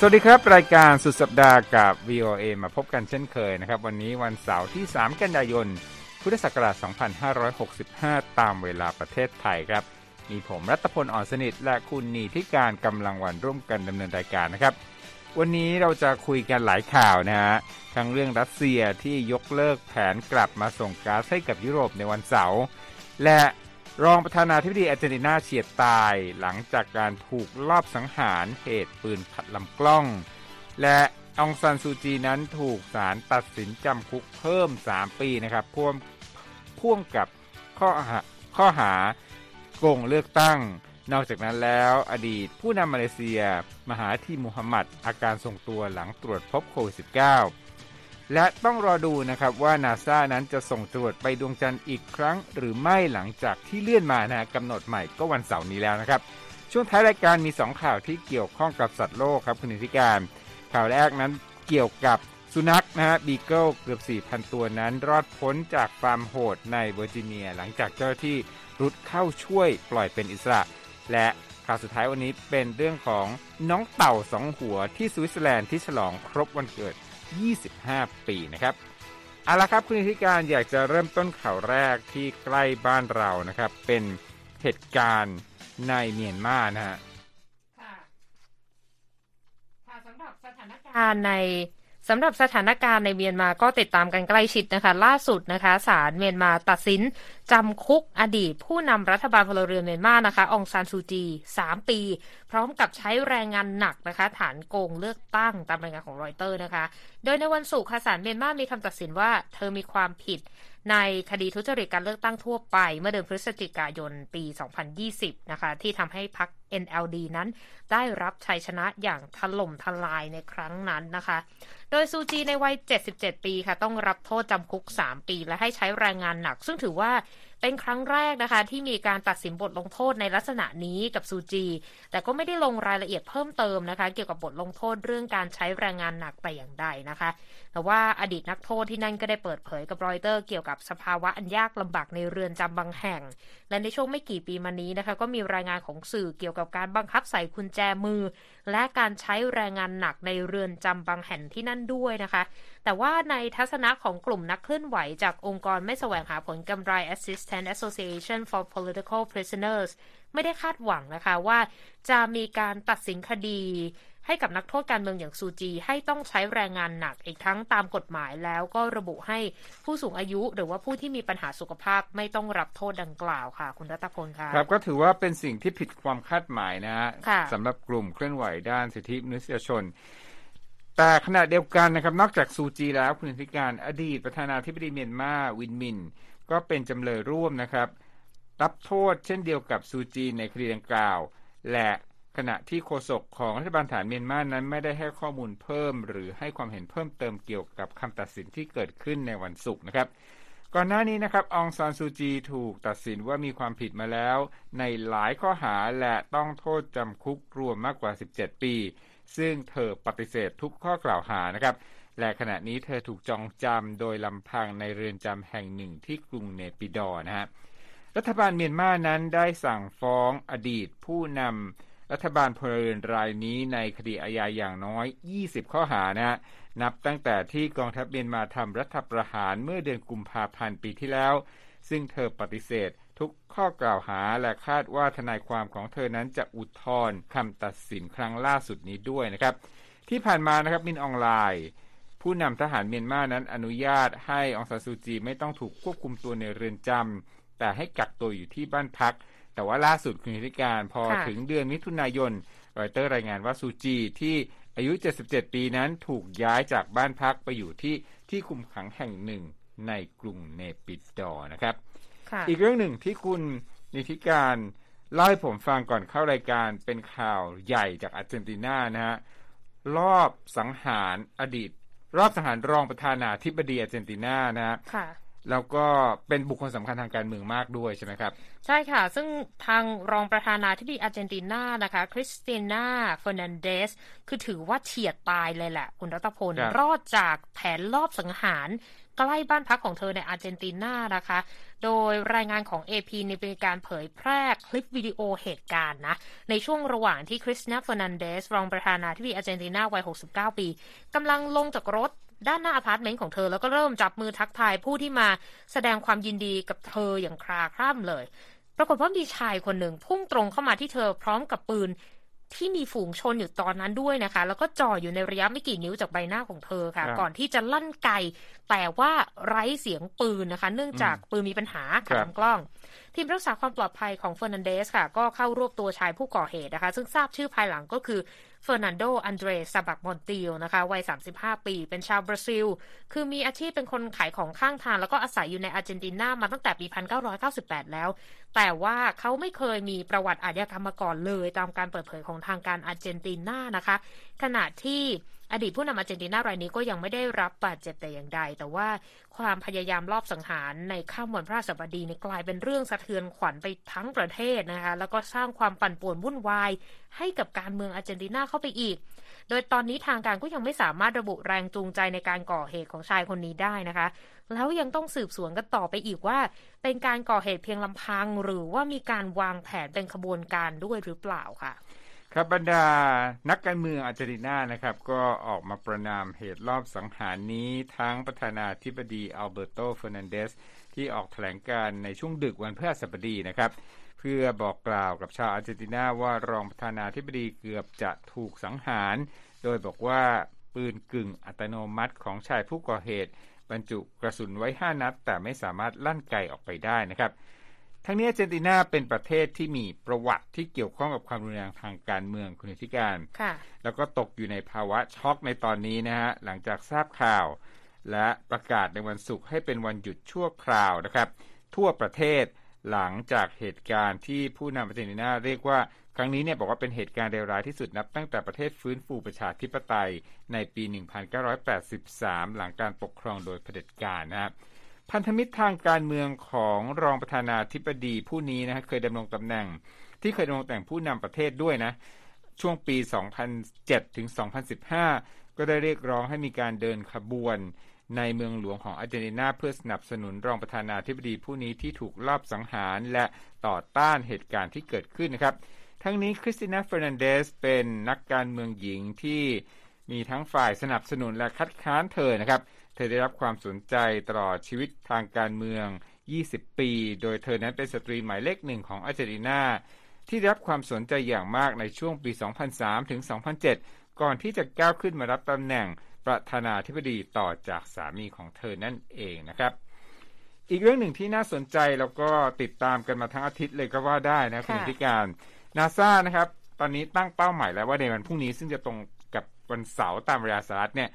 สวัสดีครับ รายการสุดสัปดาห์กับ VOA มาพบกันเช่นเคยนะครับ วันนี้วันเสาร์ที่ 3 กันยายน พุทธศักราช 2565 ตามเวลาประเทศไทยครับ มีผมรัตพลอ่อนสนิท และคุณนีที่การกำลังวันร่วมกันดำเนินรายการนะครับ วันนี้เราจะคุยกันหลายข่าวนะฮะทั้งเรื่องรัสเซียที่ยกเลิกแผนกลับมาส่งก๊าซให้กับยุโรปในวันเสาร์และ รองประธานาธิบดีอาร์เจนตินาเฉียดตายหลังจากการถูกลอบสังหารเหตุปืนขัดลำกล้อง และองซันซูจีนั้นถูกศาลตัดสินจำคุกเพิ่ม 3 ปีนะครับพ่วงพ่วงกับข้อหาข้อหาโกงเลือกตั้ง นอกจากนั้นแล้วอดีตผู้นำมาเลเซีย มหาธีมูฮัมหมัดอาการทรงตัวหลังตรวจพบโควิด -19 และต้องรอดูนะครับว่านาซานั้นจะส่งตรวจไปดวงจันทร์อีกครั้ง หรือไม่หลังจากที่เลื่อนมานะกำหนดใหม่ก็วันเสาร์นี้แล้วนะครับ ช่วงท้ายรายการมี 2 ข่าวที่เกี่ยวข้องกับสัตว์โลกครับคุณนิติการ ข่าวแรกนั้นเกี่ยวกับสุนัขนะฮะบีเกิลเกือบ 4,000 ตัวนั้น รอดพ้นจากฟาร์มโหดในเวอร์จิเนีย หลังจากเจ้าหน้าที่รุดเข้าช่วยปล่อยเป็นอิสระ และข่าวสุดท้ายวันนี้เป็นเรื่องของน้องเต่าสองหัวที่สวิตเซอร์แลนด์ที่ฉลองครบวันเกิด 25 ปีนะครับเอาละครับคุณนิติการอยากจะเริ่มต้นข่าวแรกที่ใกล้บ้านเรานะครับ เป็นเหตุการณ์ในเมียนมานะฮะค่ค่ะ สำหรับสถานการณ์ใน สำหรับสถานการณ์ในเมียนมาก็ติดตามกันใกล้ชิดนะคะ ล่าสุดนะคะศาลเมียนมาตัดสินจำคุกอดีตผู้นำรัฐบาลพลเรือนเมียนมานะคะองซานซูจี 3 ปี พร้อมกับใช้แรงงานหนักนะคะ ฐานโกงเลือกตั้งตามรายงานของรอยเตอร์นะคะ โดยในวันศุกร์ศาลเมียนมามีคำตัดสินว่าเธอมีความผิด ในคดีทุจริตการเลือกตั้งทั่วไป เมื่อเดือนพฤศจิกายนปี 2020 นะคะ ที่ทำให้พรรค NLD นั้นได้รับชัยชนะอย่างถล่มทลายในครั้งนั้นนะคะ โดยซูจีในวัย 77 ปีค่ะ ต้องรับโทษจำคุก 3 ปี และให้ใช้แรงงานหนัก ซึ่งถือว่า เป็นครั้งแรกนะคะ ที่มีการตัดสินบทลงโทษในลักษณะนี้กับซูจี แต่ก็ไม่ได้ลงรายละเอียดเพิ่มเติมนะคะ เกี่ยวกับบทลงโทษเรื่องการใช้แรงงานหนักแต่อย่างใดนะคะ แต่ว่าอดีตนักโทษที่นั่นก็ได้เปิดเผยกับรอยเตอร์เกี่ยวกับสภาวะอันยากลำบากในเรือนจำบางแห่ง และในช่วงไม่กี่ปีมานี้นะคะ ก็มีรายงานของสื่อเกี่ยวกับการบังคับใส่กุญแจมือ และการใช้แรงงานหนักในเรือนจำบางแห่งที่นั่นด้วยนะคะแต่ว่าในทัศนะของกลุ่มนักเคลื่อนไหวจากองค์กรไม่แสวงหาผลกำไร Assistance Association for Political Prisoners ไม่ได้คาดหวังนะคะว่าจะมีการตัดสินคดีให้กับนักโทษการเมืองอย่างซูจี ให้ต้องใช้แรงงานหนักอีกทั้งตามกฎหมายแล้วก็ระบุให้ผู้สูงอายุหรือว่าผู้ที่มีปัญหาสุขภาพไม่ต้องรับโทษดังกล่าวค่ะ คุณรัตพลค่ะครับก็ถือว่าเป็นสิ่งที่ผิดความคาดหมายนะฮะสำหรับกลุ่มเคลื่อนไหวด้านสิทธิมนุษยชน แต่ขณะเดียวกันนะครับนอกจากซูจีแล้วคุณธิการอดีตประธานาธิบดีเมียนมาวินมิน ก็เป็นจำเลยร่วมนะครับ รับโทษเช่นเดียวกับซูจีในคดีดังกล่าว และขณะที่โฆษกของรัฐบาลฐานเมียนมานั้นไม่ได้ให้ข้อมูลเพิ่ม หรือให้ความเห็นเพิ่มเติมเกี่ยวกับคำตัดสินที่เกิดขึ้นในวันศุกร์นะครับ ก่อนหน้านี้นะครับองซานซูจีถูกตัดสินว่ามีความผิดมาแล้ว ในหลายข้อหาและต้องโทษจำคุกรวมมากกว่า 17 ปี ซึ่งเธอปฏิเสธทุกข้อกล่าวหานะครับ และขณะนี้เธอถูกจองจำโดยลำพังในเรือนจำแห่งหนึ่งที่กรุงเนปิดอนะฮะรัฐบาลเมียนมานั้นได้สั่งฟ้องอดีตผู้นำรัฐบาลพลเรือนรายนี้ในคดีอาญาอย่างน้อย 20 ข้อหานะนับตั้งแต่ที่กองทัพเมียนมาทำรัฐประหารเมื่อเดือนกุมภาพันธ์ปีที่แล้ว ซึ่งเธอปฏิเสธ ทุกข้อกล่าวหาและคาดว่าทนายความของเธอนั้นจะอุทธรณ์คำตัดสินครั้งล่าสุดนี้ด้วยนะครับ ที่ผ่านมานะครับมินออนไลน์ ผู้นำทหารเมียนมานั้นอนุญาตให้องซานซูจีไม่ต้องถูกควบคุมตัวในเรือนจำแต่ให้กักตัวอยู่ที่บ้านพัก แต่ว่าล่าสุดคุณธิการพอถึงเดือนมิถุนายนรอยเตอร์รายงานว่าซูจีที่อายุ 77 ปีนั้นถูกย้ายจากบ้านพักไปอยู่ที่ที่คุมขังแห่งหนึ่งในกรุงเนปิดอนะครับ อีกเรื่องหนึ่งที่คุณนิธิการเล่าให้ผมฟังก่อนเข้ารายการเป็นข่าวใหญ่จากอาร์เจนตินานะฮะรอบสังหารอดีต รอบสังหารรองประธานาธิบดีอาร์เจนตินานะฮะแล้วก็เป็นบุคคลสำคัญทางการเมืองมากด้วยใช่ไหมครับ ใช่ค่ะ ซึ่งทางรองประธานาธิบดีอาร์เจนตินานะคะคริสติน่าเฟอร์นันเดสคือถือว่าเฉียดตายเลยแหละ คุณรัตพลรอดจากแผนลอบสังหาร ใกล้บ้านพักของเธอในอาร์เจนตินานะคะ โดยรายงานของ AP ในเป็นการเผยแพร่คลิปวิดีโอเหตุการณ์นะ ในช่วงระหว่างที่คริสติน่าเฟอร์นันเดสรองประธานาธิบดีอาร์เจนตินาวัย 69 ปีกำลังลงจากรถด้านหน้าอพาร์ตเมนต์ของเธอแล้วก็เริ่มจับมือทักทายผู้ที่มาแสดงความยินดีกับเธออย่างคราคร่ำเลย ปรากฏว่ามีชายคนหนึ่งพุ่งตรงเข้ามาที่เธอพร้อมกับปืน ที่มีฝูงชนอยู่ตอนนั้นด้วยนะคะ แล้วก็จ่ออยู่ในระยะไม่กี่นิ้วจากใบหน้าของเธอค่ะ ก่อนที่จะลั่นไกแต่ว่าไร้เสียงปืนนะคะ เนื่องจากปืนมีปัญหาขัดลำกล้อง ทีมรักษาความปลอดภัยของเฟอร์นันเดสค่ะ ก็เข้ารวบตัวชายผู้ก่อเหตุนะคะ ซึ่งทราบชื่อภายหลังก็คือเฟอร์นันโด อันเดรซาบักมอนติลนะคะ วัย 35 ปี เป็นชาวบราซิล คือมีอาชีพเป็นคนขายของข้างทาง แล้วก็อาศัยอยู่ในอาร์เจนตินา มาตั้งแต่ปี 1998 แล้ว แต่ว่าเขาไม่เคยมีประวัติอาชญากรรมมาก่อนเลย ตามการเปิดเผยของทางการอาร์เจนตินานะคะ ขณะที่ อดีตผู้นำอาร์เจนตินารายนี้ก็ยังไม่ได้รับบาดเจ็บแต่อย่างใด แต่ว่าความพยายามรอบสังหารในข้ามวันพระสบดีนี่กลายเป็นเรื่องสะเทือนขวัญไปทั้งประเทศนะคะ แล้วก็สร้างความปั่นป่วนวุ่นวาย ให้กับการเมืองอาร์เจนตินาเข้าไปอีก โดยตอนนี้ทางการก็ยังไม่สามารถระบุแรงจูงใจในการก่อเหตุของชายคนนี้ได้นะคะ แล้วยังต้องสืบสวนกันต่อไปอีกว่า เป็นการก่อเหตุเพียงลำพังหรือว่ามีการวางแผนเป็นขบวนการด้วยหรือเปล่าค่ะ ครับบรรดานักการเมืองอาร์เจนตินานะครับ ก็ออกมาประนามเหตุรอบสังหารนี้ทั้งประธานาธิบดีอัลเบรโตเฟอร์นันเดสที่ออกแถลงการในช่วงดึกวันพฤหัสบดีนะครับ เพื่อบอกกล่าวกับชาวอาร์เจนตินาว่ารองประธานาธิบดีเกือบจะถูกสังหาร โดยบอกว่าปืนกึ่งอัตโนมัติของชายผู้ก่อเหตุ บรรจุกระสุนไว้ 5 นัด แต่ไม่สามารถลั่นไกออกไปได้นะครับ ทั้งนี้อาร์เจนตินาเป็นประเทศที่มีประวัติที่เกี่ยวข้องกับความรุนแรงทางการเมืองคุณธิการแล้วก็ตกอยู่ในภาวะช็อกในตอนนี้นะฮะหลังจากทราบข่าว และประกาศในวันศุกร์ให้เป็นวันหยุดชั่วคราวนะครับ ทั่วประเทศหลังจากเหตุการณ์ที่ผู้นำอาร์เจนตินาเรียกว่าครั้งนี้เนี่ยบอกว่าเป็นเหตุการณ์เลวร้ายที่สุดนับ ตั้งแต่ประเทศฟื้นฟูประชาธิปไตยในปี 1983 หลังการปกครองโดยเผด็จการนะครับ พันธมิตรทางการเมืองของรองประธานาธิบดีผู้นี้นะเคยดำรงตำแหน่ง ที่เคยดำรงตำแหน่งผู้นำประเทศด้วยนะ ช่วงปี 2007 ถึง 2015 ก็ได้เรียกร้องให้มีการเดินขบวนในเมืองหลวงของอาร์เจนตินาเพื่อสนับสนุนรองประธานาธิบดีผู้นี้ที่ถูกลอบสังหารและต่อต้านเหตุการณ์ที่เกิดขึ้นนะครับ ทั้งนี้คริสตินาเฟอร์นันเดสเป็นนักการเมืองหญิงที่มีทั้งฝ่ายสนับสนุนและคัดค้านเธอนะครับ เธอได้รับความสนใจตลอดชีวิตทางการเมือง 20 ปี โดยเธอนั้นเป็นสตรีหมายเลขหนึ่งของอาร์เจนตินาที่ได้รับความสนใจอย่างมากในช่วงปี 2003 ถึง 2007 ก่อนที่จะก้าวขึ้นมารับตำแหน่งประธานาธิบดีต่อจากสามีของเธอนั่นเองนะครับ อีกเรื่องหนึ่งที่น่าสนใจแล้วก็ติดตามกันมาทั้งอาทิตย์เลยก็ว่าได้นะคุณธิการนาซานะครับ ตอนนี้ตั้งเป้าหมายแล้วว่าในวันพรุ่งนี้ซึ่งจะตรงกับวันเสาร์ตามเวลาสหรัฐเนี่ย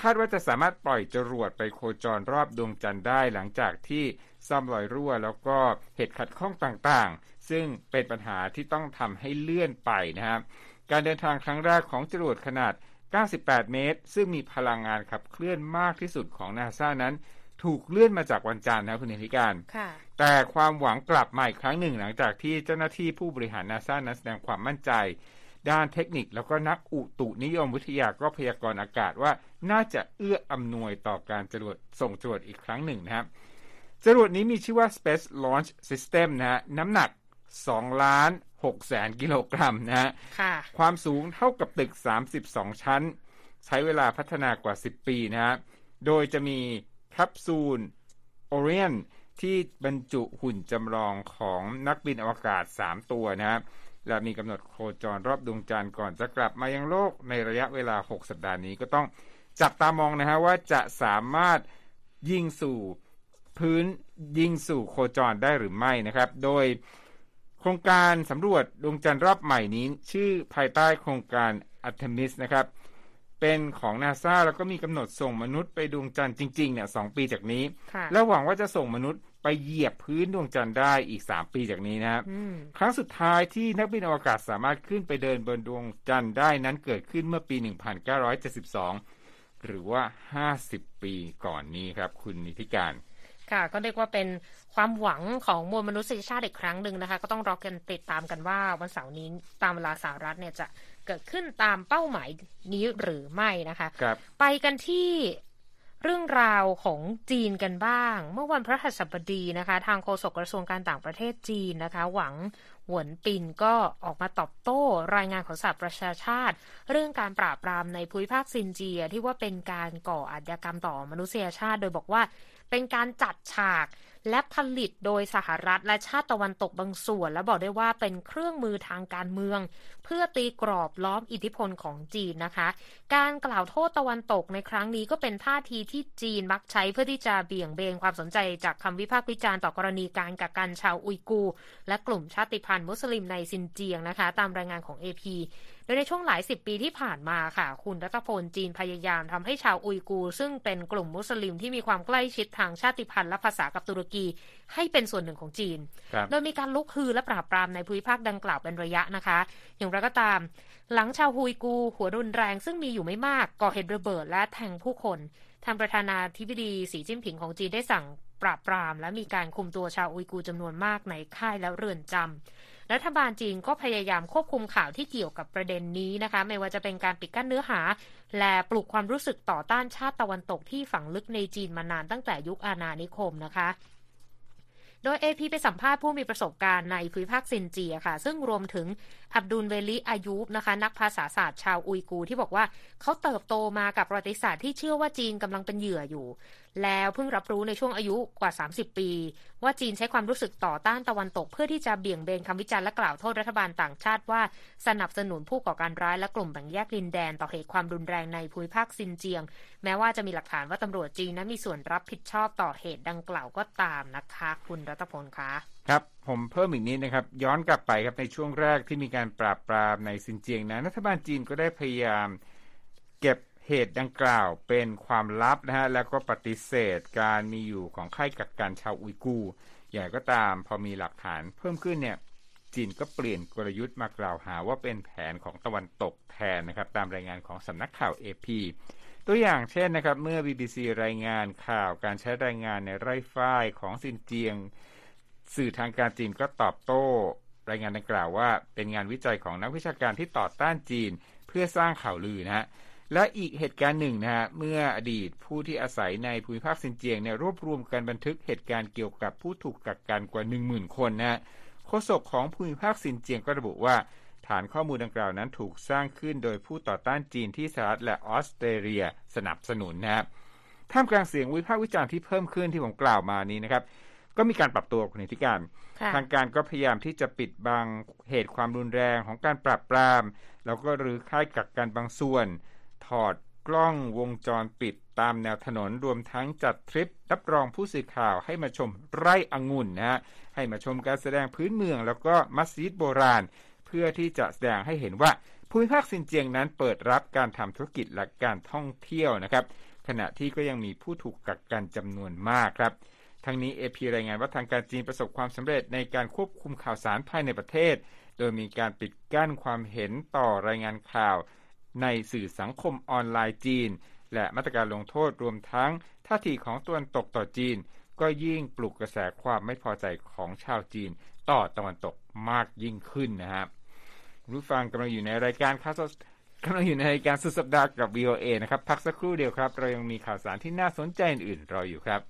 คาดว่าจะสามารถปล่อยจรวดไปโคจรรอบดวงจันทร์ได้หลังจากที่ซ่อมรอยรั่ว แล้วก็เหตุขัดข้องต่างๆ ซึ่งเป็นปัญหาที่ต้องทำให้เลื่อนไปนะครับ การเดินทางครั้งแรกของจรวดขนาด 98 เมตร ซึ่งมีพลังงานขับเคลื่อนมากที่สุดของนาซานั้น ถูกเลื่อนมาจากวันจันทร์นะคุณนิติการ แต่ความหวังกลับมาอีกครั้งหนึ่ง หลังจากที่เจ้าหน้าที่ผู้บริหารนาซานั้นแสดงความมั่นใจ ด้านเทคนิคแล้วก็นักอุตุนิยมวิทยาก็พยากรณ์อากาศว่าน่าจะเอื้ออำนวยต่อการจรวดส่งจรวดอีกครั้งหนึ่งนะครับจรวดนี้มีชื่อว่า Space Launch System นะฮะน้ำหนัก 2 ล้าน6แสนกิโลกรัมนะฮะความสูงเท่ากับตึก 32 ชั้น ใช้เวลาพัฒนากว่า 10 ปีนะฮะโดยจะมีแคปซูลโอเรียนที่บรรจุหุ่นจำลองของนักบินอวกาศ 3 ตัวนะครับ และมีกำหนดโคจรรอบดวงจันทร์ก่อนจะกลับมายังโลกในระยะเวลา 6 สัปดาห์นี้ก็ต้องจับตามองนะฮะว่าจะสามารถยิงสู่พื้นยิงสู่โคจรได้หรือไม่นะครับ โดยโครงการสำรวจดวงจันทร์รอบใหม่นี้ ชื่อภายใต้โครงการอัตมิสนะครับเป็นของนาซาแล้วก็มีกำหนดส่งมนุษย์ไปดวงจันทร์จริงๆเนี่ยสปีจากนี้ แล้วหวังว่าจะส่งมนุษย์ ไปเหยียบพื้นดวงจันทร์ได้อีกสามปีจากนี้นะครับครั้งสุดท้ายที่นักบินอวกาศสามารถขึ้นไปเดินบนดวงจันทร์ได้นั้นเกิดขึ้นเมื่อปี 1972 หรือว่า 50 ปีก่อนนี้ครับ คุณนิติการค่ะก็เรียกว่าเป็นความหวังของมวลมนุษยชาติอีกครั้งหนึ่งนะคะ ก็ต้องรอกันติดตามกันว่าวันเสาร์นี้ตามเวลาสหรัฐเนี่ยจะเกิดขึ้นตามเป้าหมายนี้หรือไม่นะคะครับไปกันที่ เรื่องราวของจีนกันบ้าง เมื่อวันพระหัสบดีนะคะ ทางโฆษกกระทรวงการต่างประเทศจีนนะคะ หวังหวนปินก็ออกมาตอบโต้รายงานของสหประชาชาติ เรื่องการปราบปรามในภูมิภาคซินเจียที่ว่าเป็นการก่ออาชญากรรมต่อมนุษยชาติ โดยบอกว่า เป็นการจัดฉาก และผลิตโดยสหรัฐและชาติตะวันตกบางส่วน และบอกได้ว่าเป็นเครื่องมือทางการเมือง เพื่อตีกรอบล้อมอิทธิพลของจีนนะคะ การกล่าวโทษตะวันตกในครั้งนี้ก็เป็นท่าทีที่จีนมักใช้เพื่อที่จะเบี่ยงเบนความสนใจจากคำวิพากษ์วิจารณ์ต่อกรณีการกักกันชาวอุยกู และกลุ่มชาติพันธุ์มุสลิมในซินเจียงนะคะ ตามรายงานของ AP โดยในช่วงหลายสิบปีที่ผ่านมาค่ะ คุณรัตพลจีนพยายามทำให้ชาวอุยกูซึ่งเป็นกลุ่มมุสลิมที่มีความใกล้ชิดทางชาติพันธุ์และภาษากับตุรกี ให้เป็นส่วนหนึ่งของจีน โดยมีการลุกฮือและปราบปรามในภูมิภาคดังกล่าวเป็นระยะนะคะ อย่างไรก็ตาม หลังชาวฮุยกูหัวรุนแรงซึ่งมีอยู่ไม่มากก่อเหตุระเบิดและแทงผู้คนทางประธานาธิบดีสีจิ้นผิงของจีนได้สั่งปราบปราม และมีการคุมตัวชาวอุยกูจำนวนมากในค่ายและเรือนจำ รัฐบาลจีนก็พยายามควบคุมข่าวที่เกี่ยวกับประเด็นนี้นะคะ ไม่ว่าจะเป็นการปิดกั้นเนื้อหา และปลุกความรู้สึกต่อต้านชาติตะวันตกที่ฝังลึกในจีนมานานตั้งแต่ยุคอาณานิคมนะคะโดย AP ไปสัมภาษณ์ผู้มีประสบการณ์ในภูมิภาคซินเจียค่ะ ซึ่งรวมถึงอับดุลเวลิอายุบนะคะ นักภาษาศาสตร์ชาวอุยกูที่บอกว่าเขาเติบโตมากับประวัติศาสตร์ที่เชื่อว่าจีนกำลังเป็นเหยื่ออยู่ แล้วเพิ่งรับรู้ในช่วงอายุกว่า 30 ปี ว่าจีนใช้ความรู้สึกต่อต้านตะวันตก เพื่อที่จะเบี่ยงเบนคำวิจารณ์และกล่าวโทษรัฐบาลต่างชาติว่าสนับสนุนผู้ก่อการร้ายและกลุ่มแบ่งแยกดินแดนต่อเหตุความรุนแรงในภูมิภาคซินเจียง แม้ว่าจะมีหลักฐานว่าตำรวจจีนนั้นมีส่วนรับผิดชอบต่อเหตุดังกล่าวก็ตามนะคะ คุณรัตพลคะครับผมเพิ่มอีกนิดนะครับ ย้อนกลับไปครับในช่วงแรกที่มีการปราบปรามในซินเจียงนะรัฐบาลจีนก็ได้พยายามเก็บ เหตุดังกล่าวเป็นความลับนะฮะแล้วก็ปฏิเสธการมีอยู่ของค่ายกักกันชาวอุยกูอย่างก็ตามพอมีหลักฐานเพิ่มขึ้นเนี่ยจีนก็เปลี่ยนกลยุทธ์มากล่าวหาว่าเป็นแผนของตะวันตกแทนนะครับตามรายงานของสำนักข่าว AP ตัวอย่างเช่นนะครับเมื่อ BBC รายงานข่าวการใช้รายงานในไร่ฝ้ายของซินเจียง สื่อทางการจีนก็ตอบโต้ รายงานดังกล่าวว่า เป็นงานวิจัยของนักวิชาการที่ต่อต้านจีน เพื่อสร้างข่าวลือนะฮะ และอีกเหตุการณ์หนึ่งนะฮะเมื่ออดีตผู้ที่อาศัยในภูมิภาคซินเจียงเนี่ยรวบรวมการบันทึกเหตุการณ์เกี่ยวกับผู้ถูกกักกันกว่า 10,000 คนนะฮะโฆษกของภูมิภาคซินเจียงก็ระบุว่า ฐานข้อมูลดังกล่าวนั้นถูกสร้างขึ้นโดยผู้ต่อต้านจีนที่สหรัฐและออสเตรเลียสนับสนุนนะครับท่ามกลางเสียงวิพากษ์วิจารณ์ที่เพิ่มขึ้นที่ผมกล่าวมานี้นะครับก็มีการปรับตัวคุณธิการ ทางการก็พยายามที่จะปิดบังเหตุความรุนแรงของการปราบปราม แล้วก็รื้อค่ายกักกันบางส่วน ถอดกล้องวงจรปิดตามแนวถนนรวมทั้งจัดทริปรับรองผู้สื่อข่าวให้มาชมไร่องุ่นนะฮะให้มาชมการแสดงพื้นเมืองแล้วก็มัสยิดโบราณ เพื่อที่จะแสดงให้เห็นว่าภูมิภาคซินเจียงนั้นเปิดรับการทำธุรกิจและการท่องเที่ยวนะครับ ขณะที่ก็ยังมีผู้ถูกกักกันจำนวนมากครับทั้งนี้เอพีรายงานว่าทางการจีนประสบความสำเร็จในการควบคุมข่าวสารภายในประเทศ โดยมีการปิดกั้นความเห็นต่อรายงานข่าว ในสื่อสังคมออนไลน์จีน และมาตรการลงโทษรวมทั้งท่าทีของตะวันตกต่อจีน ก็ยิ่งปลุกกระแสความไม่พอใจของชาวจีน ต่อตะวันตกมากยิ่งขึ้นนะครับรู้ฟังกำลังอยู่ในรายการข่าวสดกำลังอยู่ในรายการสุดสัปดาห์กับ VOA นะครับ พักสักครู่เดียวครับ เรายังมีข่าวสารที่น่าสนใจอื่นๆรออยู่ครับ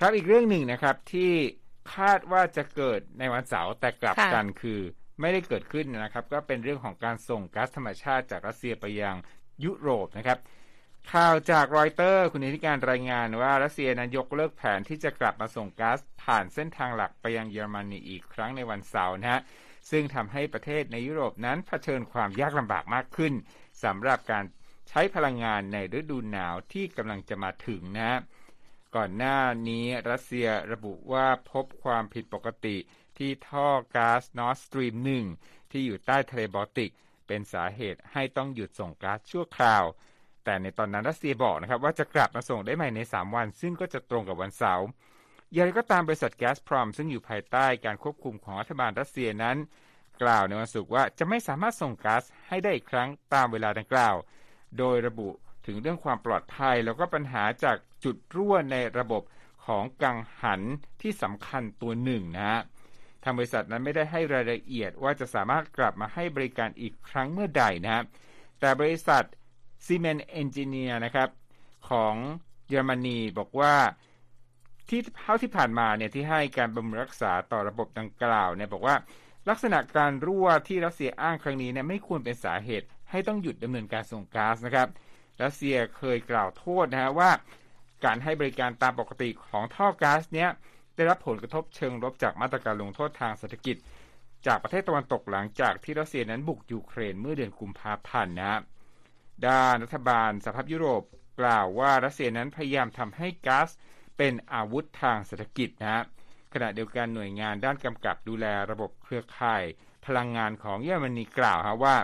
ครับอีกเรื่องหนึ่งนะครับที่คาดว่าจะเกิดในวันเสาร์แต่กลับกันคือไม่ได้เกิดขึ้นนะครับ ก็เป็นเรื่องของการส่งก๊าซธรรมชาติจากรัสเซียไปยังยุโรปนะครับ ข่าวจากรอยเตอร์คุณนิติการรายงานว่ารัสเซียนั้นยกเลิกแผนที่จะกลับมาส่งก๊าซผ่านเส้นทางหลักไปยังเยอรมนีอีกครั้งในวันเสาร์นะฮะซึ่งทำให้ประเทศในยุโรปนั้นเผชิญความยากลำบากมากขึ้นสำหรับการใช้พลังงานในฤดูหนาวที่กำลังจะมาถึงนะฮะ ก่อนหน้านี้รัสเซียระบุว่าพบความผิดปกติที่ท่อก๊าซนอร์ดสตรีมหนึ่งที่อยู่ใต้ทะเลบอลติก เป็นสาเหตุให้ต้องหยุดส่งก๊าซชั่วคราว แต่ในตอนนั้นรัสเซียบอกนะครับว่าจะกลับมาส่งได้ใหม่ใน 3 วัน ซึ่งก็จะตรงกับวันเสาร์อย่างไรก็ตามบริษัทแก๊สพรอมซึ่งอยู่ภายใต้การควบคุมของรัฐบาลรัสเซียนั้น กล่าวในวันศุกร์ว่าจะไม่สามารถส่งก๊าซให้ได้อีกครั้งตามเวลาดังกล่าว โดยระบุถึงเรื่องความปลอดภัยแล้วก็ปัญหาจาก จุดรั่วในระบบของกังหันที่สำคัญตัวหนึ่งนะฮะทางบริษัทนั้นไม่ได้ให้รายละเอียดว่าจะสามารถกลับมาให้บริการอีกครั้งเมื่อใดนะครับแต่บริษัทซีเมนต์เอนจิเนียร์นะครับของเยอรมนีบอกว่าที่เท่าที่ผ่านมาเนี่ยที่ให้การบำรุงรักษาต่อระบบดังกล่าวเนี่ยบอกว่าลักษณะการรั่วที่รัสเซียอ้างครั้งนี้เนี่ยไม่ควรเป็นสาเหตุให้ต้องหยุดดำเนินการส่งก๊าซนะครับรัสเซียเคยกล่าวโทษนะฮะว่า การให้บริการตามปกติของท่อก๊าซเนี้ยได้รับผลกระทบเชิงลบจากมาตรการลงโทษทางเศรษฐกิจ จากประเทศตะวันตกหลังจากที่รัสเซียนั้นบุกยูเครนเมื่อเดือนกุมภาพันธ์นะด้านรัฐบาลสหภาพยุโรปกล่าวว่ารัสเซียนั้นพยายามทำให้ก๊าซเป็นอาวุธทางเศรษฐกิจนะขณะเดียวกันหน่วยงานด้านกำกับดูแลระบบเครือข่าย พลังงานของเยอรมนีกล่าวฮะว่า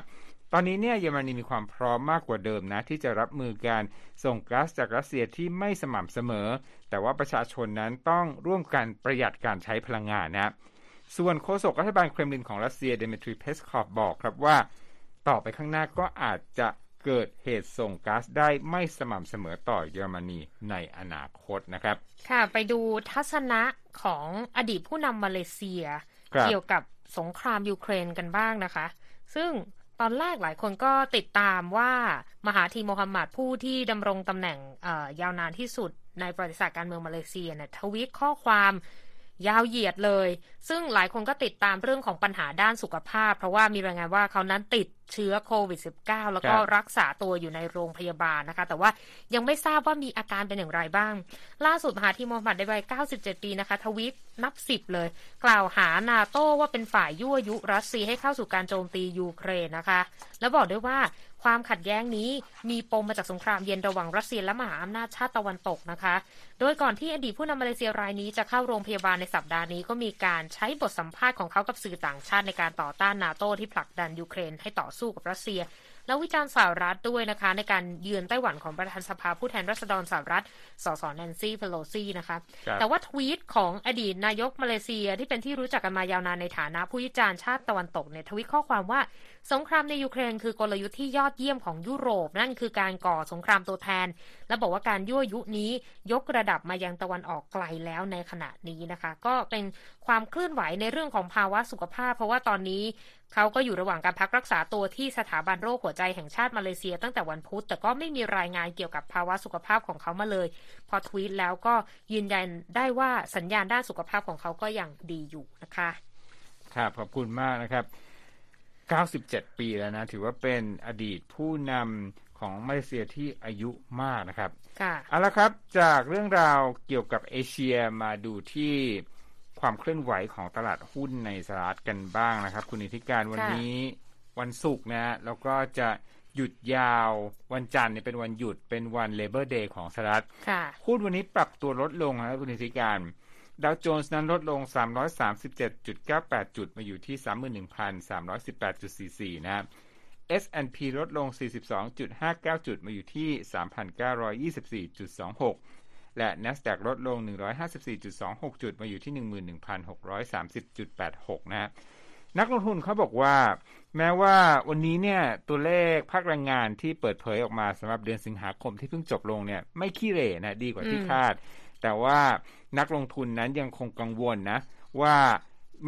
ตอนนี้เนี่ยเยอรมนีมีความพร้อมมากกว่าเดิมนะ ที่จะรับมือการส่งก๊าซจากรัสเซียที่ไม่สม่ำเสมอ แต่ว่าประชาชนนั้นต้องร่วมกันประหยัดการใช้พลังงานนะส่วนโฆษกรัฐบาลเครมลินของรัสเซียเดมิทรีเพสคอฟบอกครับว่า ต่อไปข้างหน้าก็อาจจะเกิดเหตุส่งก๊าซได้ไม่สม่ำเสมอต่อเยอรมนีในอนาคตนะครับ ค่ะ ไปดูทัศนะของอดีตผู้นำมาเลเซีย เกี่ยวกับสงครามยูเครนกันบ้างนะคะ ซึ่ง ตอนแรกหลายคนก็ติดตามว่ามหาธีโมฮัมหมัดผู้ที่ดำรงตำแหน่งยาวนานที่สุดในประวัติศาสตร์การเมืองมาเลเซียเนี่ยทวิตข้อความยาวเหยียดเลย ซึ่งหลายคนก็ติดตามเรื่องของปัญหาด้านสุขภาพ เพราะว่ามีรายงานว่าเขานั้นติด เชื้อโควิด -19 แล้วก็รักษาตัวอยู่ในโรงพยาบาลนะคะ แต่ว่ายังไม่ทราบว่ามีอาการเป็นอย่างไรบ้าง ล่าสุดมหาธีมอหมัดในวัย 97 ปีนะคะ ทวิตนับสิบเลย กล่าวหานาโต้ว่าเป็นฝ่ายยั่วยุรัสเซียให้เข้าสู่การโจมตียูเครนนะคะ แล้วบอกด้วยว่าความขัดแย้งนี้มีปมมาจากสงครามเย็นระหว่างรัสเซียและมหาอำนาจชาติตะวันตกนะคะ โดยก่อนที่อดีตผู้นำมาเลเซียรายนี้จะเข้าโรงพยาบาลในสัปดาห์นี้ก็มีการใช้บทสัมภาษณ์ของเขากับสื่อต่างชาติในการต่อต้านนาโต้ที่ผลักดันยูเครนให้ต่อสู้กับรัสเซีย แล้ววิจารณ์สหรัฐด้วยนะคะ ในการเยือนไต้หวันของประธานสภาผู้แทนราษฎรสหรัฐ สสแนนซี่เพโลซีนะคะ แต่ว่าทวีตของอดีตนายกมาเลเซียที่เป็นที่รู้จักกันมายาวนานในฐานะผู้วิจารณ์ชาติตะวันตกเนี่ยทวีตข้อความว่า สงครามในยูเครนคือกลยุทธ์ที่ยอดเยี่ยมของยุโรป นั่นคือการก่อสงครามตัวแทน และบอกว่าการยั่วยุนี้ยกระดับมายังตะวันออกไกลแล้วในขณะนี้นะคะ ก็เป็นความเคลื่อนไหวในเรื่องของภาวะสุขภาพ เพราะว่าตอนนี้เขาก็อยู่ระหว่างการพักรักษาตัวที่สถาบันโรคหัวใจแห่งชาติมาเลเซียตั้งแต่วันพุธ แต่ก็ไม่มีรายงานเกี่ยวกับภาวะสุขภาพของเขามาเลย พอทวีตแล้วก็ยืนยันได้ว่าสัญญาณด้านสุขภาพของเขาก็ยังดีอยู่นะคะ ครับขอบคุณมากนะครับ 97 ปีแล้วนะ ถือว่าเป็นอดีตผู้นำของมาเลเซียที่อายุมากนะครับค่ะเอาละครับจากเรื่องราวเกี่ยวกับเอเชียมาดูที่ความเคลื่อนไหวของตลาดหุ้นในสหรัฐกันบ้างนะครับ คุณอิทธิการวันนี้วันศุกร์นะ แล้วก็จะหยุดยาววันจันทร์เนี่ยเป็นวันหยุดเป็นวันเลเบอร์เดย์ของสหรัฐหุ้นวันนี้ปรับตัวลดลงนะครับคุณอิทธิการ ดาวโจนส์นั้นลดลง 337.98 จุดมาอยู่ที่ 31,318.44 นะครับ S&P ลดลง 42.59 จุดมาอยู่ที่ 3,924.26 และ NASDAQ ลดลง 154.26 จุดมาอยู่ที่ 11,630.86 นะนักลงทุนเขาบอกว่า แม้ว่าวันนี้เนี่ยตัวเลขภาคแรงงานที่เปิดเผยออกมาสำหรับเดือนสิงหาคมที่เพิ่งจบลงเนี่ยไม่ขี้เหร่นะดีกว่าที่คาด แต่ว่านักลงทุนนั้นยังคงกังวลนะว่า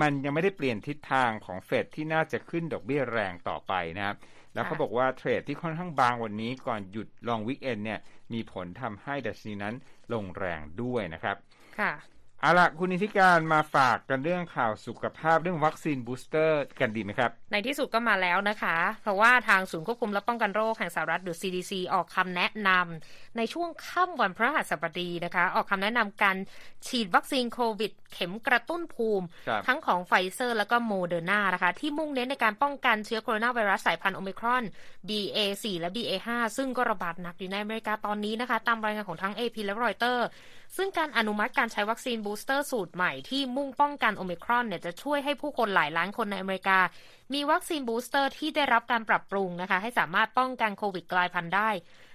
มันยังไม่ได้เปลี่ยนทิศทางของเฟดที่น่าจะขึ้นดอกเบี้ยแรงต่อไปนะครับ แล้วเขาบอกว่าเทรดที่ค่อนข้างบางวันนี้ก่อนหยุดลองวิกเอนเนี่ยมีผลทำให้ดัชนีนั้นลงแรงด้วยนะครับ ค่ะ เอาละคุณนิติการมาฝากกันเรื่องข่าวสุขภาพเรื่องวัคซีนบูสเตอร์กันดีไหมครับ ในที่สุดก็มาแล้วนะคะ เพราะว่าทางศูนย์ควบคุมและป้องกันโรคแห่งสหรัฐหรือ CDC ออกคำแนะนำในช่วงค่ำวันพฤหัสบดีนะคะ ออกคำแนะนำการฉีดวัคซีนโควิด เข็มกระตุ้นภูมิ ทั้งของไฟเซอร์และก็โมเดอร์นานะคะ ที่มุ่งเน้นในการป้องกันเชื้อโคโรนาไวรัสสายพันธุ์โอมิครอน BA4 และ BA5 ซึ่งก็ระบาดหนักอยู่ในอเมริกาตอนนี้นะคะ ตามรายงานของทั้ง AP และรอยเตอร์ซึ่งการอนุมัติการใช้วัคซีนบูสเตอร์สูตรใหม่ที่มุ่งป้องกันโอมิครอนเนี่ยจะช่วยให้ผู้คนหลายล้านคนในอเมริกา มีวัคซีนบูสเตอร์ที่ได้รับการปรับปรุงนะคะ ให้สามารถป้องกันโควิดกลายพันธุ์ได้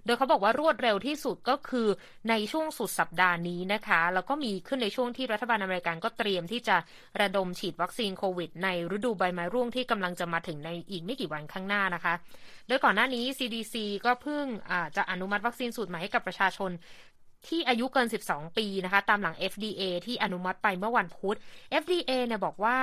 โดยเขาบอกว่ารวดเร็วที่สุดก็คือในช่วงสุดสัปดาห์นี้นะคะ แล้วก็มีขึ้นในช่วงที่รัฐบาลอเมริกันก็เตรียมที่จะระดมฉีดวัคซีนโควิด ในฤดูใบไม้ร่วงที่กำลังจะมาถึงในอีกไม่กี่วันข้างหน้านะคะ โดยก่อนหน้านี้ CDC ก็เพิ่งจะอนุมัติวัคซีนสูตรใหม่ให้กับประชาชน ที่อายุเกิน 12 ปีนะคะ ตามหลัง FDA ที่อนุมัติไปเมื่อวันพุธ FDA เนี่ยบอกว่า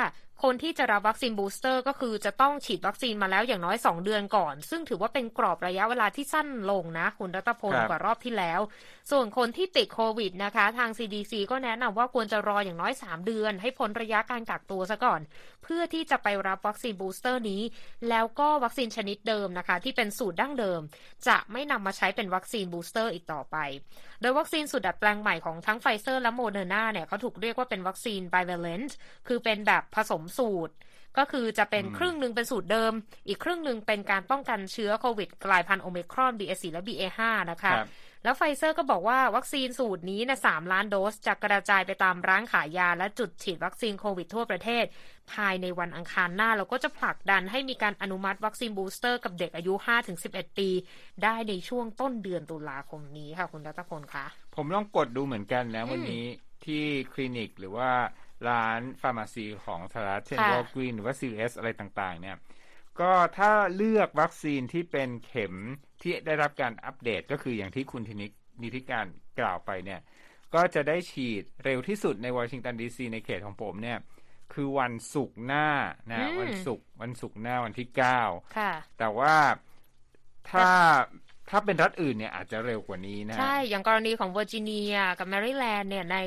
คนที่จะรับวัคซีนบูสเตอร์ก็คือจะต้องฉีดวัคซีนมาแล้วอย่างน้อย 2 เดือนก่อน ซึ่งถือว่าเป็นกรอบระยะเวลาที่สั้นลงนะ คุณรัตพลกว่ารอบที่แล้ว ส่วนคนที่ติดโควิดนะคะ ทาง CDC ก็แนะนำว่าควรจะรออย่างน้อย 3 เดือน ให้พ้นระยะการกักตัวซะก่อน เพื่อที่จะไปรับวัคซีนบูสเตอร์นี้ แล้วก็วัคซีนชนิดเดิมนะคะ ที่เป็นสูตรดั้งเดิม จะไม่นำมาใช้เป็นวัคซีนบูสเตอร์อีกต่อไป โดยวัคซีนสูตรดัดแปลงใหม่ของทั้งไฟเซอร์และโมเดอร์นาเนี่ยเขาถูกเรียกว่าเป็นวัคซีน bivalent คือเป็นแบบผสมสูตร ก็คือจะเป็นครึ่งหนึ่งเป็นสูตรเดิม อีกครึ่งหนึ่งเป็นการป้องกันเชื้อโควิด กลายพันธุ์โอมิครอน BA4 และ BA5 นะคะแล้วไฟเซอร์ก็บอกว่าวัคซีนสูตรนี้นะสามล้านโดสจะกระจายไปตามร้านขายยา และจุดฉีดวัคซีนโควิดทั่วประเทศ ภายในวันอังคารหน้าแล้วก็จะผลักดันให้มีการอนุมัติวัคซีนบูสเตอร์กับเด็กอายุ 5-11 ปี ได้ในช่วงต้นเดือนตุลาคมนี้ค่ะคุณรัตพลคะ ผมลองกดดูเหมือนกันนะวันนี้ที่คลินิกหรือว่า ร้าน pharmacy ของสหรัฐเช่น Walgreens หรือว่า CVS อะไรต่างๆ เนี่ย ก็ถ้าเลือกวัคซีนที่เป็นเข็มที่ได้รับการอัปเดตก็คืออย่างที่คุณธนิกนิติการกล่าวไปเนี่ย ก็จะได้ฉีดเร็วที่สุดในวอชิงตันดีซีในเขตของผมเนี่ยคือวันศุกร์หน้านะวันศุกร์วันศุกร์หน้าวันที่เก้าแต่ว่าถ้า ถ้าเป็นรัฐอื่นเนี่ยอาจจะเร็วกว่านี้นะใช่ อย่างกรณีของเวอร์จิเนียกับแมริแลนด์เนี่ยใน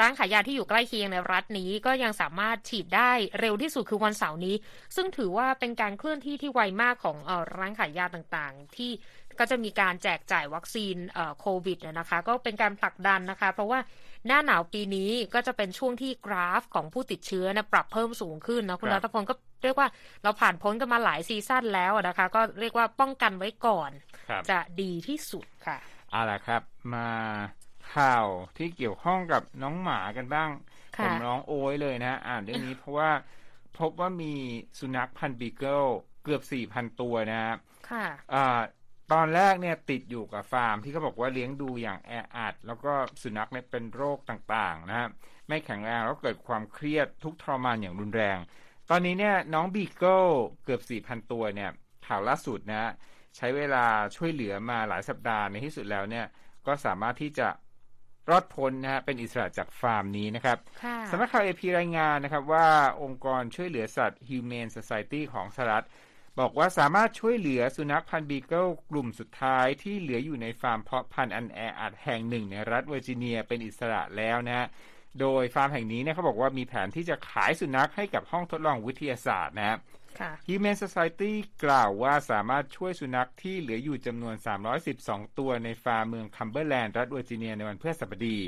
ร้านขายยาที่อยู่ใกล้เคียงในรัฐนี้ก็ยังสามารถฉีดได้เร็วที่สุดคือวันเสาร์นี้ ซึ่งถือว่าเป็นการเคลื่อนที่ที่ไวมากของอร้านขายยาต่างๆ ที่ก็จะมีการแจกจ่ายวัคซีนโควิดนะคะ ก็เป็นการผลักดันนะคะ เพราะว่า หน้าหนาวปีนี้ก็จะเป็นช่วงที่กราฟของผู้ติดเชื้อนะปรับเพิ่มสูงขึ้นนะคุณรัตพลก็เรียกว่าเราผ่านพ้นกันมาหลายซีซั่นแล้วนะคะ ก็เรียกว่าป้องกันไว้ก่อน จะดีที่สุดค่ะเอาละครับ มาข่าวที่เกี่ยวข้องกับน้องหมากันบ้างผมร้องโอยเลยนะอ่านเรื่องนี้เพราะว่าพบว่ามีสุนัขพันธุ์บีเกิลเกือบสี่พันตัวนะค่ะ ตอนแรกเนี่ยติดอยู่กับฟาร์มที่เขาบอกว่าเลี้ยงดูอย่างแออัดแล้วก็สุนัขเนี่ยเป็นโรคต่างๆนะฮะไม่แข็งแรงแล้วเกิดความเครียดทุกข์ทรมานอย่างรุนแรง ตอนนี้เนี่ยน้องบีเกิลเกือบ 4,000 ตัวเนี่ยข่าวล่าสุดนะใช้เวลาช่วยเหลือมาหลายสัปดาห์ในที่สุดแล้วเนี่ยก็สามารถที่จะรอดพ้นนะฮะเป็นอิสระจากฟาร์มนี้นะครับสำนักข่าวเอพีรายงานนะครับว่าองค์กรช่วยเหลือสัตว์ Humane Society ของสหรัฐ บอกว่าสามารถช่วยเหลือสุนัขพันธุ์บีเกิลกลุ่มสุดท้ายที่เหลืออยู่ในฟาร์มเพาะพันธุ์อันแออัดแห่งหนึ่งในรัฐเวอร์จิเนียเป็นอิสระแล้วนะ โดยฟาร์มแห่งนี้เนี่ยเขาบอกว่ามีแผนที่จะขายสุนัขให้กับห้องทดลองวิทยาศาสตร์นะ Humane Society กล่าวว่าสามารถช่วยสุนัขที่เหลืออยู่จำนวน 312 ตัวในฟาร์มเมืองคัมเบอร์แลนด์รัฐเวอร์จิเนียในวันพฤหัสบดี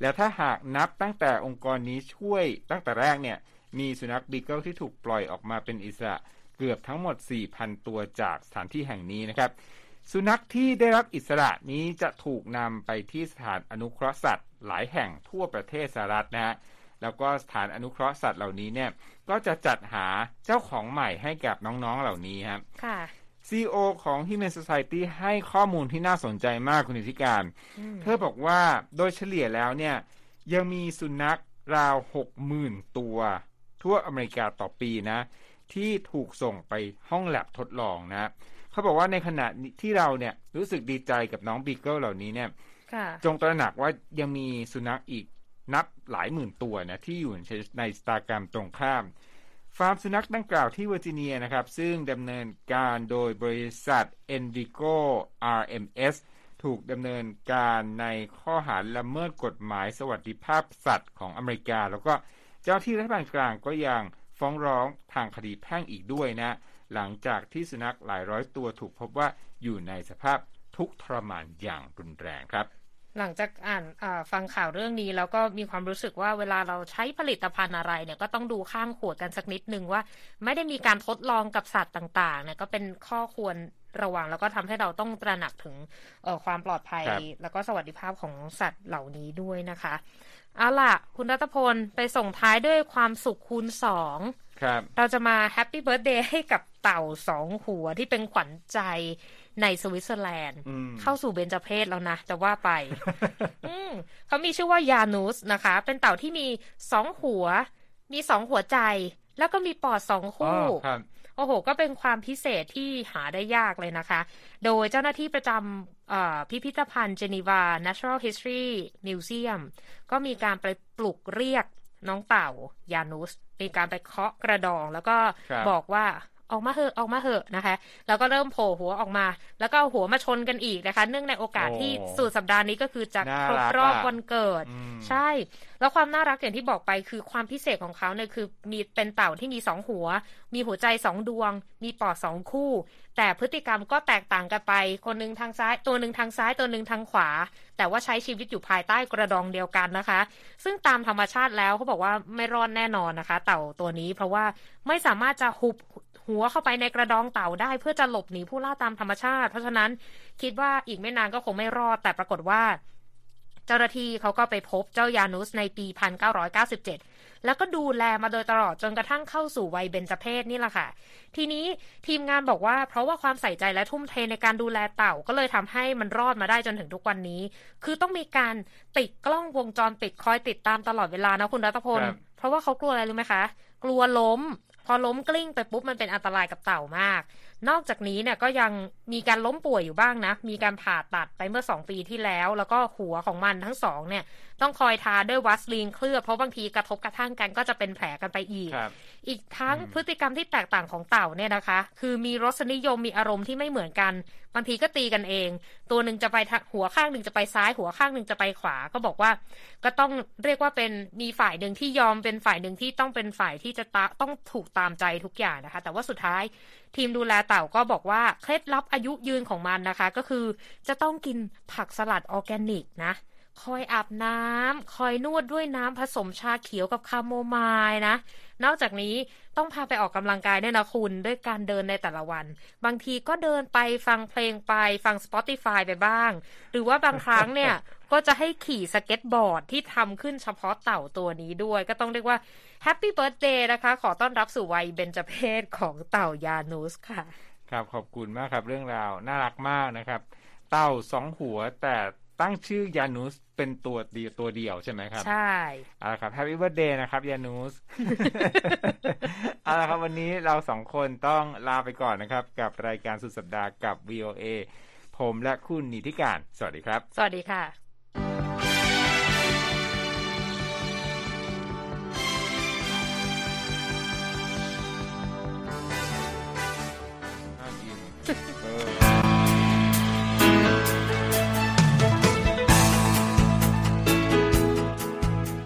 แล้วถ้าหากนับตั้งแต่องค์กรนี้ช่วยตั้งแต่แรกเนี่ยมีสุนัขบีเกิลที่ถูกปล่อยออกมาเป็นอิสระ เกือบทั้งหมด 4,000 ตัวจากสถานที่แห่งนี้นะครับ สุนัขที่ได้รับอิสระนี้จะถูกนำไปที่สถานอนุเคราะห์สัตว์หลายแห่งทั่วประเทศสหรัฐนะฮะแล้วก็สถานอนุเคราะห์สัตว์เหล่านี้เนี่ยก็จะจัดหาเจ้าของใหม่ให้กับน้องๆเหล่านี้ครับค่ะซีอของ Human Society ให้ข้อมูลที่น่าสนใจมากคุณธิการ เธอบอกว่าโดยเฉลี่ยแล้วเนี่ยยังมีสุนัขราวหกหมื่นตัว ทั่วอเมริกาต่อปีนะ ที่ถูกส่งไปห้องแล็บทดลองนะเขาบอกว่าในขณะที่เราเนี่ยรู้สึกดีใจกับน้องบีเกิลเหล่านี้เนี่ยจงตระหนักว่ายังมีสุนัขอีกนับหลายหมื่นตัวนะที่อยู่ในชะตากรรมตรงข้ามฟาร์มสุนัขดังกล่าวที่เวอร์จิเนียนะครับ ซึ่งดำเนินการโดยบริษัท Endigo RMS ถูกดำเนินการในข้อหาละเมิดกฎหมายสวัสดิภาพสัตว์ของอเมริกา แล้วก็เจ้าที่รัฐบาลกลางก็ยัง ฟ้องร้องทางคดีแพ่งอีกด้วยนะ หลังจากที่สุนัขหลายร้อยตัวถูกพบว่าอยู่ในสภาพทุกทรมานอย่างรุนแรงครับ หลังจากอ่านฟังข่าวเรื่องนี้ แล้วก็มีความรู้สึกว่าเวลาเราใช้ผลิตภัณฑ์อะไรเนี่ยก็ต้องดูข้างขวดกันสักนิดนึงว่า ไม่ได้มีการทดลองกับสัตว์ต่างๆเนี่ยก็เป็นข้อควรระวังแล้วก็ทำให้เราต้องตระหนักถึงความปลอดภัย แล้วก็สวัสดิภาพของสัตว์เหล่านี้ด้วยนะคะเอาล่ะ คุณรัตพลไปส่งท้ายด้วยความสุขคูณสองครับเราจะมา Happy Birthday ให้กับเต่าสองหัวที่เป็นขวัญใจ ในสวิตเซอร์แลนด์ เข้าสู่เบญจเพศแล้วนะ จะว่าไป เขามีชื่อว่ายานุสนะคะ เป็นเต่าที่มีสองหัว มีสองหัวใจ แล้วก็มีปอดสองคู่โอ้โห ก็เป็นความพิเศษที่หาได้ยากเลยนะคะ โดยเจ้าหน้าที่ประจำพิพิธภัณฑ์เจนีวา Natural History Museum ก็มีการไปปลุกเรียกน้องเต่ายานุส มีการไปเคาะกระดอง แล้วก็บอกว่า ออกมาเหอะออกมาเหอะนะคะ แล้วก็เริ่มโผล่หัวออกมา แล้วก็หัวมาชนกันอีกนะคะ เนื่องในโอกาสที่สุดสัปดาห์นี้ก็คือจะครบรอบวันเกิด ใช่ แล้วความน่ารักอย่างที่บอกไปคือความพิเศษของเขาเนี่ยคือมีเป็นเต่าที่มีสองหัว มีหัวใจสองดวง มีปอดสองคู่ แต่พฤติกรรมก็แตกต่างกันไป คนหนึ่งทางซ้าย ตัวหนึ่งทางซ้ายตัวหนึ่งทางขวา แต่ว่าใช้ชีวิตอยู่ภายใต้กระดองเดียวกันนะคะ ซึ่งตามธรรมชาติแล้วเขาบอกว่าไม่รอดแน่นอนนะคะ เต่าตัวนี้ เพราะว่าไม่สามารถจะหุบ หัวเข้าไปในกระดองเต่าได้ เพื่อจะหลบหนีผู้ล่าตามธรรมชาติ เพราะฉะนั้นคิดว่าอีกไม่นานก็คงไม่รอด แต่ปรากฏว่า เจ้าหน้าที่เขาก็ไปพบเจ้ายานุสในปี 1997 แล้วก็ดูแลมาโดยตลอดจนกระทั่งเข้าสู่วัยเบญจเพศนี่แหละค่ะ ทีนี้ทีมงานบอกว่า เพราะว่าความใส่ใจและทุ่มเทในการดูแลเต่าก็เลยทำให้มันรอดมาได้จนถึงทุกวันนี้ คือต้องมีการติดกล้องวงจรปิดคอยติดตามตลอดเวลานะคุณรัตพล เพราะว่าเขากลัวอะไรรู้ไหมคะ กลัวล้ม พอล้มกลิ้งไปปุ๊บมันเป็นอันตรายกับเต่ามาก นอกจากนี้เนี่ยก็ยังมีการล้มป่วยอยู่บ้างนะ มีการผ่าตัดไปเมื่อสองปีที่แล้ว แล้วก็หัวของมันทั้งสองเนี่ย ต้องคอยทาด้วยวัสลีนเคลือบเพราะบางทีกระทบกระทั่งกันก็จะเป็นแผลกันไปอีก อีกทั้งพฤติกรรมที่แตกต่างของเต่าเนี่ยนะคะ คือมีรสนิยมมีอารมณ์ที่ไม่เหมือนกัน บางทีก็ตีกันเอง ตัวหนึ่งจะไปหัวข้างหนึ่งจะไปซ้าย หัวข้างหนึ่งจะไปขวา ก็บอกว่า ก็ต้องเรียกว่าเป็นมีฝ่ายหนึ่งที่ยอมเป็นฝ่ายหนึ่งที่ต้องเป็นฝ่ายที่จะตต้องถูกตามใจทุกอย่างนะคะ แต่ว่าสุดท้ายทีมดูแลเต่าก็บอกว่าเคล็ดลับอายุยืนของมันนะคะ ก็คือจะต้องกินผักสลัดออร์แกนิกนะ คอยอาบน้ำ คอยนวดด้วยน้ำผสมชาเขียวกับคาโมไมล์นะ นอกจากนี้ต้องพาไปออกกำลังกายด้วยนะคุณ ด้วยการเดินในแต่ละวัน บางทีก็เดินไปฟังเพลงไปฟัง Spotify ไปบ้าง หรือว่าบางครั้งเนี่ย ก็จะให้ขี่สเก็ตบอร์ดที่ทำขึ้นเฉพาะเต่าตัวนี้ด้วย ก็ต้องเรียกว่าHappy Birthday นะคะ ขอต้อนรับสู่วัยเบญจเพศของเต่ายานูสค่ะ ครับขอบคุณมากครับเรื่องราวน่ารักมากนะครับ เต่าสองหัวแต่ ตั้งชื่อยานุสเป็นตัวเดียวตัวเดียวใช่ไหมครับ ใช่เอาละครับ Happy Birthday นะครับยานุสเอาละครับวันนี้เราสองคนต้องลาไปก่อนนะครับ กับรายการสุดสัปดาห์กับ VOA ผมและคุณนิติการ สวัสดีครับ สวัสดีค่ะ